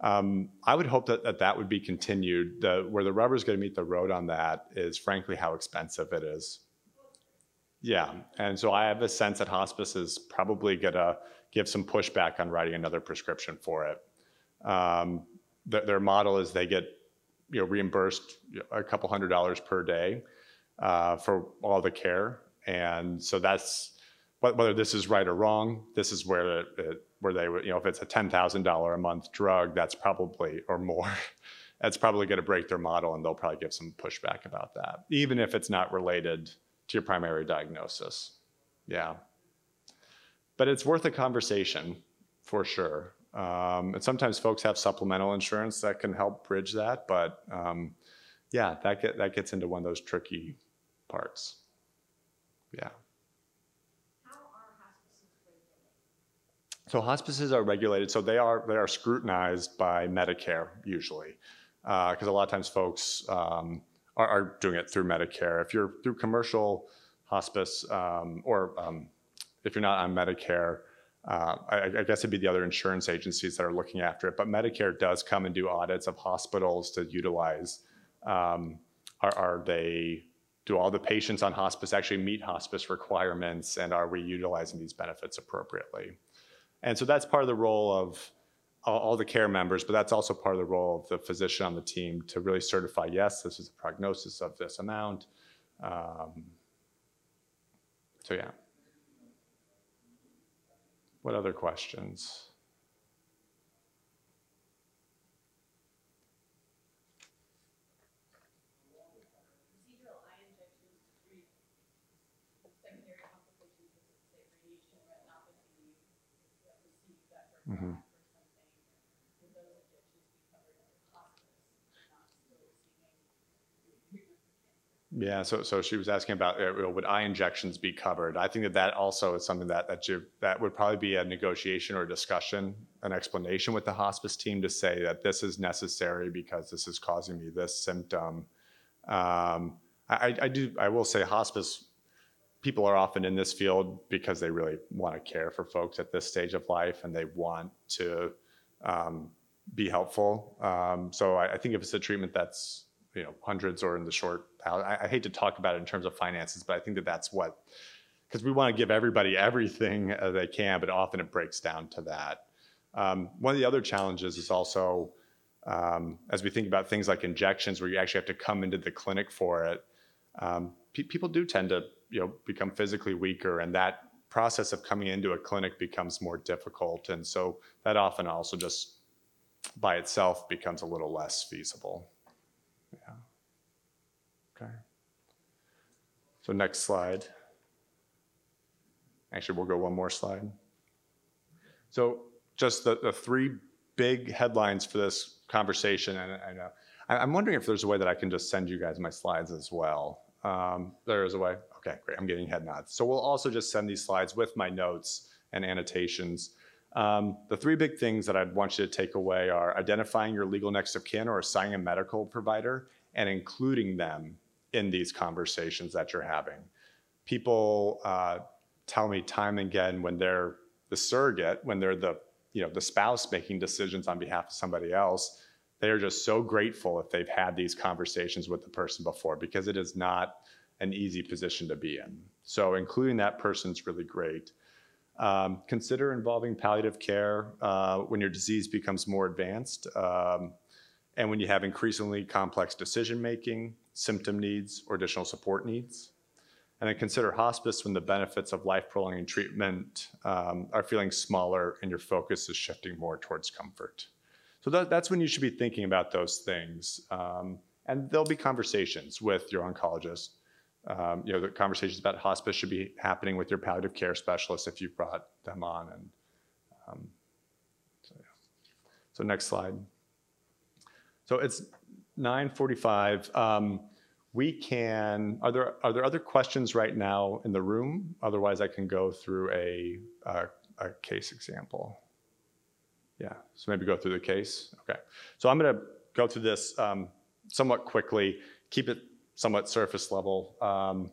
um, I would hope that, that that would be continued. The, where the rubber is going to meet the road on that is, frankly, how expensive it is. Yeah, and so I have a sense that hospice is probably going to give some pushback on writing another prescription for it. Um, th- their model is they get you know, reimbursed a couple hundred dollars per day uh, for all the care. And so that's whether this is right or wrong. This is where it, where they you know, if it's a ten thousand dollar a month drug, that's probably or more. that's probably going to break their model, and they'll probably give some pushback about that, even if it's not related to your primary diagnosis. Yeah, but it's worth a conversation for sure. Um, and sometimes folks have supplemental insurance that can help bridge that, but um, yeah, that get, that gets into one of those tricky parts. Yeah. Hospices? So hospices are regulated, so they are they are scrutinized by Medicare usually, because a lot of times folks um, are, are doing it through Medicare. If you're through commercial hospice um, or um, if you're not on Medicare, uh, I, I guess it'd be the other insurance agencies that are looking after it. But Medicare does come and do audits of hospitals to utilize. Um, are, are they do all the patients on hospice actually meet hospice requirements, and are we utilizing these benefits appropriately? And so that's part of the role of all, the care members, but that's also part of the role of the physician on the team to really certify yes, this is a prognosis of this amount. Um, so yeah. What other questions? Procedural eye injections to treat secondary complications of, say, radiation retinopathy that receive that for Mhm. or something. Would those injections be covered under hospice, not still receiving treatment for cancer? Yeah, so so she was asking about uh, would eye injections be covered? I think that that also is something that that you that would probably be a negotiation or a discussion, an explanation with the hospice team to say that this is necessary because this is causing me this symptom. Um, I, I do I will say hospice people are often in this field because they really want to care for folks at this stage of life and they want to um, be helpful. Um, so I, I think if it's a treatment that's you know hundreds or in the short, I, I hate to talk about it in terms of finances, but I think that that's what because we want to give everybody everything uh, they can, but often it breaks down to that. Um, one of the other challenges is also um, as we think about things like injections, where you actually have to come into the clinic for it. Um, pe- people do tend to you know become physically weaker, and that process of coming into a clinic becomes more difficult, and so that often also just by itself becomes a little less feasible. Yeah. Okay. So next slide. Actually, we'll go one more slide. So just the, the three big headlines for this conversation, and I know uh, I- I'm wondering if there's a way that I can just send you guys my slides as well. Um, there is a way. Okay, great. I'm getting head nods. So we'll also just send these slides with my notes and annotations. Um, the three big things that I'd want you to take away are identifying your legal next of kin or assigning a medical provider and including them in these conversations that you're having. People uh, tell me time and again when they're the surrogate, when they're the you know the spouse making decisions on behalf of somebody else, they are just so grateful if they've had these conversations with the person before because it is not an easy position to be in. So including that person is really great. Um, consider involving palliative care uh, when your disease becomes more advanced um, and when you have increasingly complex decision making, symptom needs, or additional support needs. And then consider hospice when the benefits of life prolonging treatment um, are feeling smaller and your focus is shifting more towards comfort. So that, that's when you should be thinking about those things. Um, and there'll be conversations with your oncologist. Um, you know, the conversations about hospice should be happening with your palliative care specialist if you've brought them on. And um, so, yeah. so next slide. So it's 9:45. Um, we can. Are there are there other questions right now in the room? Otherwise, I can go through a a, a case example. Yeah, so maybe go through the case. Okay, so I'm going to go through this um, somewhat quickly, keep it somewhat surface level. Um,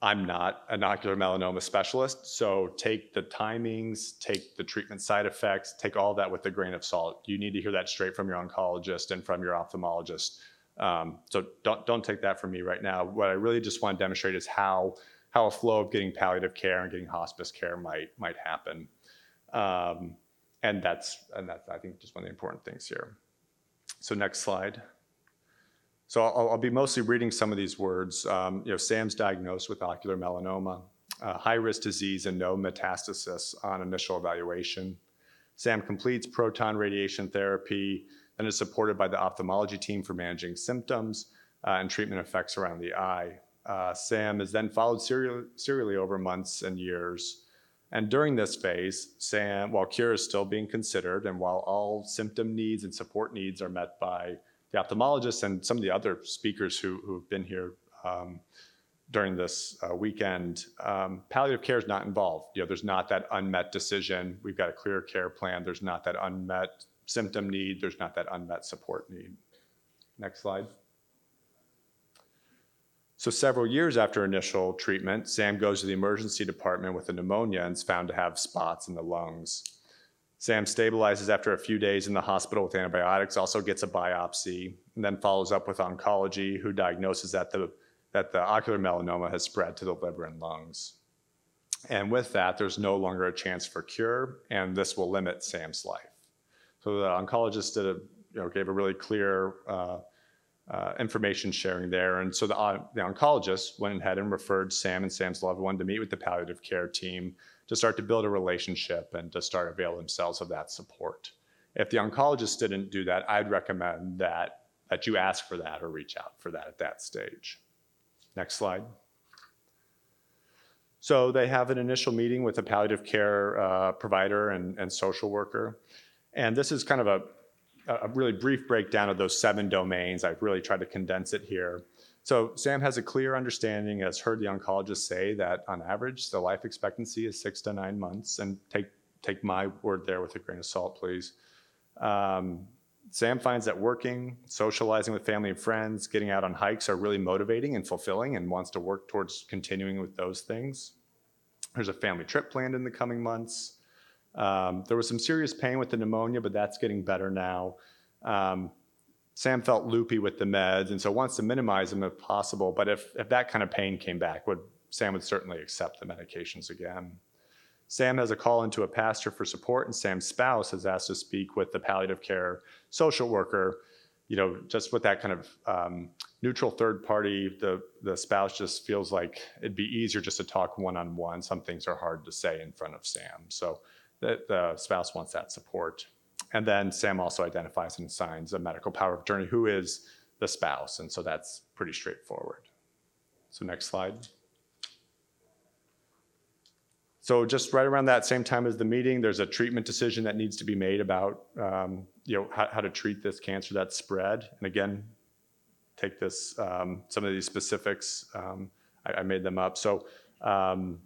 I'm not an ocular melanoma specialist, so take the timings, take the treatment side effects, take all that with a grain of salt. You need to hear that straight from your oncologist and from your ophthalmologist. Um, so don't don't take that from me right now. What I really just want to demonstrate is how how a flow of getting palliative care and getting hospice care might might happen. Um, and that's and that's I think just one of the important things here. So next slide. So I'll, I'll be mostly reading some of these words. Um, you know, Sam's diagnosed with ocular melanoma, uh, high-risk disease and no metastasis on initial evaluation. Sam completes proton radiation therapy and is supported by the ophthalmology team for managing symptoms uh, and treatment effects around the eye. Uh, Sam is then followed serial, serially over months and years. And during this phase, Sam, while cure is still being considered, and while all symptom needs and support needs are met by the ophthalmologist and some of the other speakers who, who've been here um, during this uh, weekend, um, palliative care is not involved. You know, there's not that unmet decision. We've got a clear care plan. There's not that unmet symptom need. There's not that unmet support need. Next slide. So several years after initial treatment, Sam goes to the emergency department with a pneumonia and is found to have spots in the lungs. Sam stabilizes after a few days in the hospital with antibiotics, also gets a biopsy, and then follows up with oncology, who diagnoses that the, that the ocular melanoma has spread to the liver and lungs. And with that, there's no longer a chance for cure, and this will limit Sam's life. So the oncologist a, you know, gave a really clear uh, uh, information sharing there. And so the, uh, the oncologist went ahead and referred Sam and Sam's loved one to meet with the palliative care team to start to build a relationship and to start avail themselves of that support. If the oncologist didn't do that, I'd recommend that, that you ask for that or reach out for that at that stage. Next slide. So they have an initial meeting with a palliative care uh, provider and, and social worker. And this is kind of a a really brief breakdown of those seven domains. I've really tried to condense it here. So Sam has a clear understanding, has heard the oncologist say that on average, the life expectancy is six to nine months. And take, take my word there with a grain of salt, please. Um, Sam finds that working, socializing with family and friends, getting out on hikes are really motivating and fulfilling and wants to work towards continuing with those things. There's a family trip planned in the coming months. Um, there was some serious pain with the pneumonia, but that's getting better now. Um, Sam felt loopy with the meds, and so wants to minimize them if possible. But if, if that kind of pain came back, would Sam would certainly accept the medications again. Sam has a call into a pastor for support, and Sam's spouse has asked to speak with the palliative care social worker. You know, just with that kind of um, neutral third party, the the spouse just feels like it'd be easier just to talk one on one. Some things are hard to say in front of Sam, so the, the spouse wants that support. And then Sam also identifies and assigns a medical power of attorney who is the spouse. And so that's pretty straightforward. So next slide. So just right around that same time as the meeting, there's a treatment decision that needs to be made about um, you know how, how, to treat this cancer that's spread. And again, take this um, some of these specifics. Um, I, I, made them up. So um,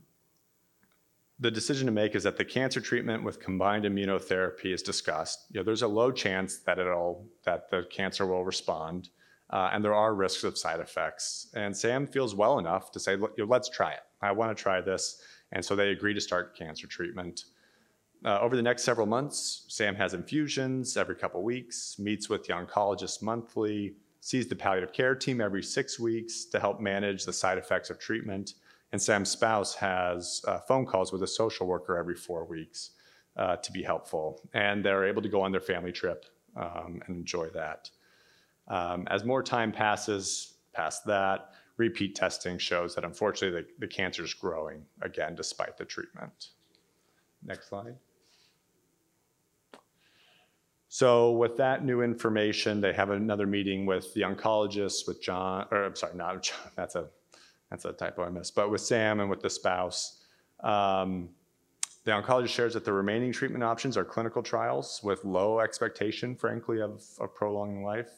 the decision to make is that the cancer treatment with combined immunotherapy is discussed. You know, there's a low chance that it'll that the cancer will respond, uh, and there are risks of side effects. And Sam feels well enough to say, "Let's try it. I want to try this." And so they agree to start cancer treatment. Uh, over the next several months, Sam has infusions every couple weeks, meets with the oncologist monthly, sees the palliative care team every six weeks to help manage the side effects of treatment and Sam's spouse has uh, phone calls with a social worker every four weeks uh, to be helpful. And they're able to go on their family trip um, and enjoy that. Um, as more time passes past that, repeat testing shows that unfortunately the, the cancer is growing again despite the treatment. Next slide. So with that new information, they have another meeting with the oncologist, with John, or I'm sorry, not John, that's a that's a typo I missed. But with Sam and with the spouse, um, the oncologist shares that the remaining treatment options are clinical trials with low expectation, frankly, of, of prolonging life.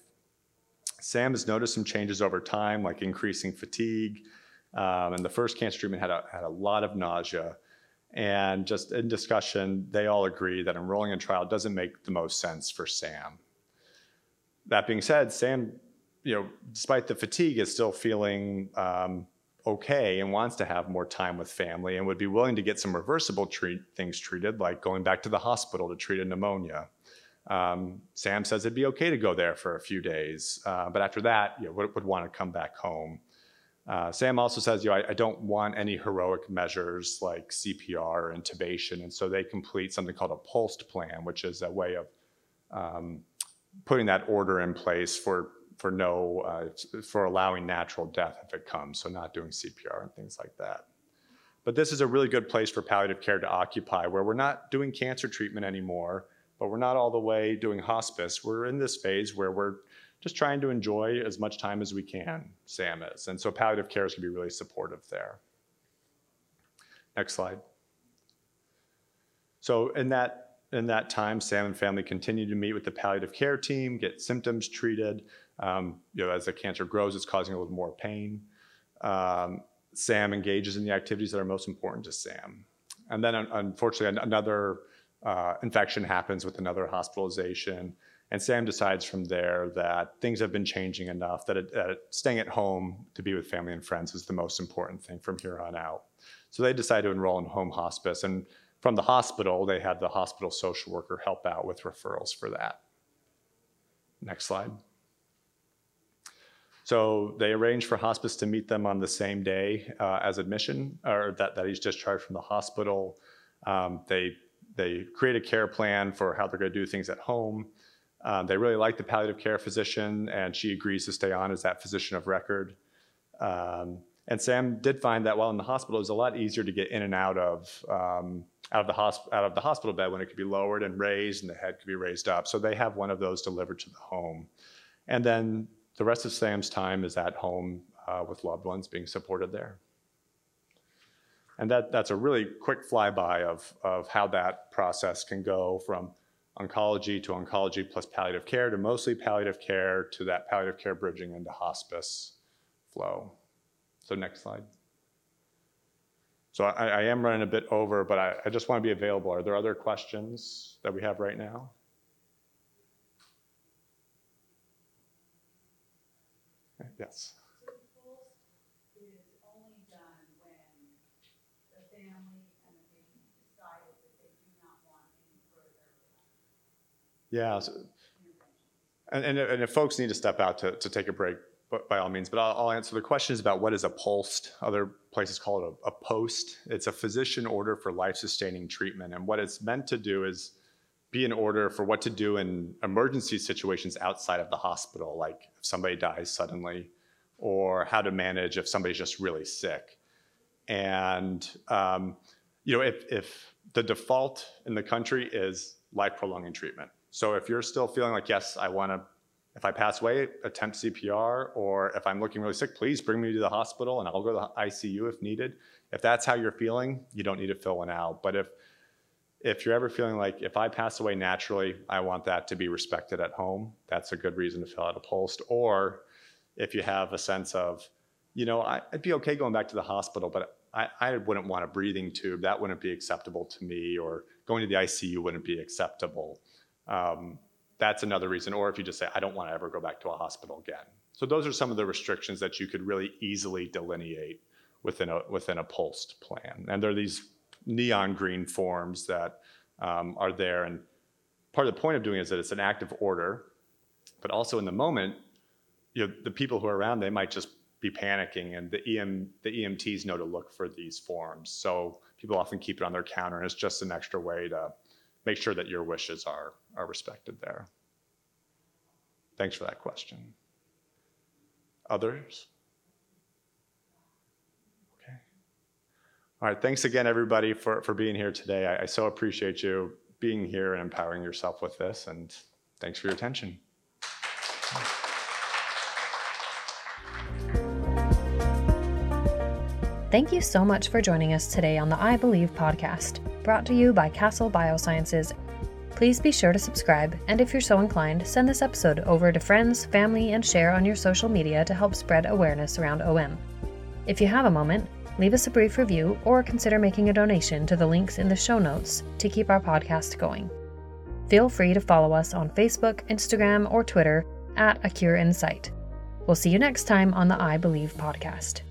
Sam has noticed some changes over time, like increasing fatigue. Um, and the first cancer treatment had a, had a lot of nausea. And just in discussion, they all agree that enrolling in trial doesn't make the most sense for Sam. That being said, Sam, you know, despite the fatigue, is still feeling um, okay and wants to have more time with family and would be willing to get some reversible treat, things treated, like going back to the hospital to treat a pneumonia. Um, Sam says it'd be okay to go there for a few days, uh, but after that, you know, would, would want to come back home. Uh, Sam also says, you know, I, I, don't want any heroic measures like CPR or intubation, and so they complete something called a POLST plan, which is a way of um, putting that order in place for for no uh, for allowing natural death if it comes, so not doing CPR and things like that. But this is a really good place for palliative care to occupy, where we're not doing cancer treatment anymore, but we're not all the way doing hospice. We're in this phase where we're just trying to enjoy as much time as we can, Sam is. And so palliative care is going to be really supportive there. Next slide. So in that in that time, Sam and family continue to meet with the palliative care team, get symptoms treated. Um, you know, as the cancer grows, it's causing a little more pain. Um, Sam engages in the activities that are most important to Sam. And then, unfortunately, another uh, infection happens with another hospitalization. And Sam decides from there that things have been changing enough that, it, that staying at home to be with family and friends is the most important thing from here on out. So they decide to enroll in home hospice. And from the hospital, they had the hospital social worker help out with referrals for that. Next slide. So they arrange for hospice to meet them on the same day uh, as admission, or that, that he's discharged from the hospital. Um, they, they create a care plan for how they're going to do things at home. Um, they really like the palliative care physician, and she agrees to stay on as that physician of record. Um, and Sam did find that while in the hospital, it was a lot easier to get in and out of um, out of the hosp- out of the hospital bed when it could be lowered and raised, and the head could be raised up. So they have one of those delivered to the home, and then the rest of Sam's time is at home uh, with loved ones being supported there. And that, that's a really quick flyby of, of how that process can go from oncology to oncology plus palliative care to mostly palliative care to that palliative care bridging into hospice flow. So next slide. So I, I am running a bit over, but I, I just want to be available. Are there other questions that we have right now? Yes. So the POLST is only done when the family and the patient decided that they do not want any further Yeah. so- And, and, and if folks need to step out to, to take a break, but by all means, but I'll, I'll answer the question is about what is a POLST. Other places call it a, a post. It's a physician order for life sustaining treatment. And what it's meant to do is be an order for what to do in emergency situations outside of the hospital, like if somebody dies suddenly, or how to manage if somebody's just really sick. And, um, you know, if, if the default in the country is life prolonging treatment. So if you're still feeling like, yes, I want to if I pass away, attempt CPR, or if I'm looking really sick, please bring me to the hospital and I'll go to the ICU if needed. If that's how you're feeling, you don't need to fill one out. But if if you're ever feeling like if I pass away naturally, I want that to be respected at home, that's a good reason to fill out a post. Or if you have a sense of, you know, I, would be okay going back to the hospital, but I, I wouldn't want a breathing tube. That wouldn't be acceptable to me, or going to the ICU wouldn't be acceptable. Um, that's another reason. Or if you just say, I don't want to ever go back to a hospital again. So those are some of the restrictions that you could really easily delineate within a within a POLST plan. And there are these neon green forms that um, are there. And part of the point of doing it is that it's an active order, but also in the moment, you know, the people who are around they might just be panicking, and the EM the EMTs know to look for these forms. So people often keep it on their counter, and it's just an extra way to make sure that your wishes are, are respected there. Thanks for that question. Others? All right. Thanks again, everybody, for, for being here today. I, I so appreciate you being here and empowering yourself with this, and thanks for your attention. Thank you so much for joining us today on the I Believe podcast, brought to you by Castle Biosciences. Please be sure to subscribe, and if you're so inclined, send this episode over to friends, family, and share on your social media to help spread awareness around OM. If you have a moment, leave us a brief review or consider making a donation to the links in the show notes to keep our podcast going. Feel free to follow us on Facebook, Instagram, or Twitter at A Cure Insight. We'll see you next time on the I Believe podcast.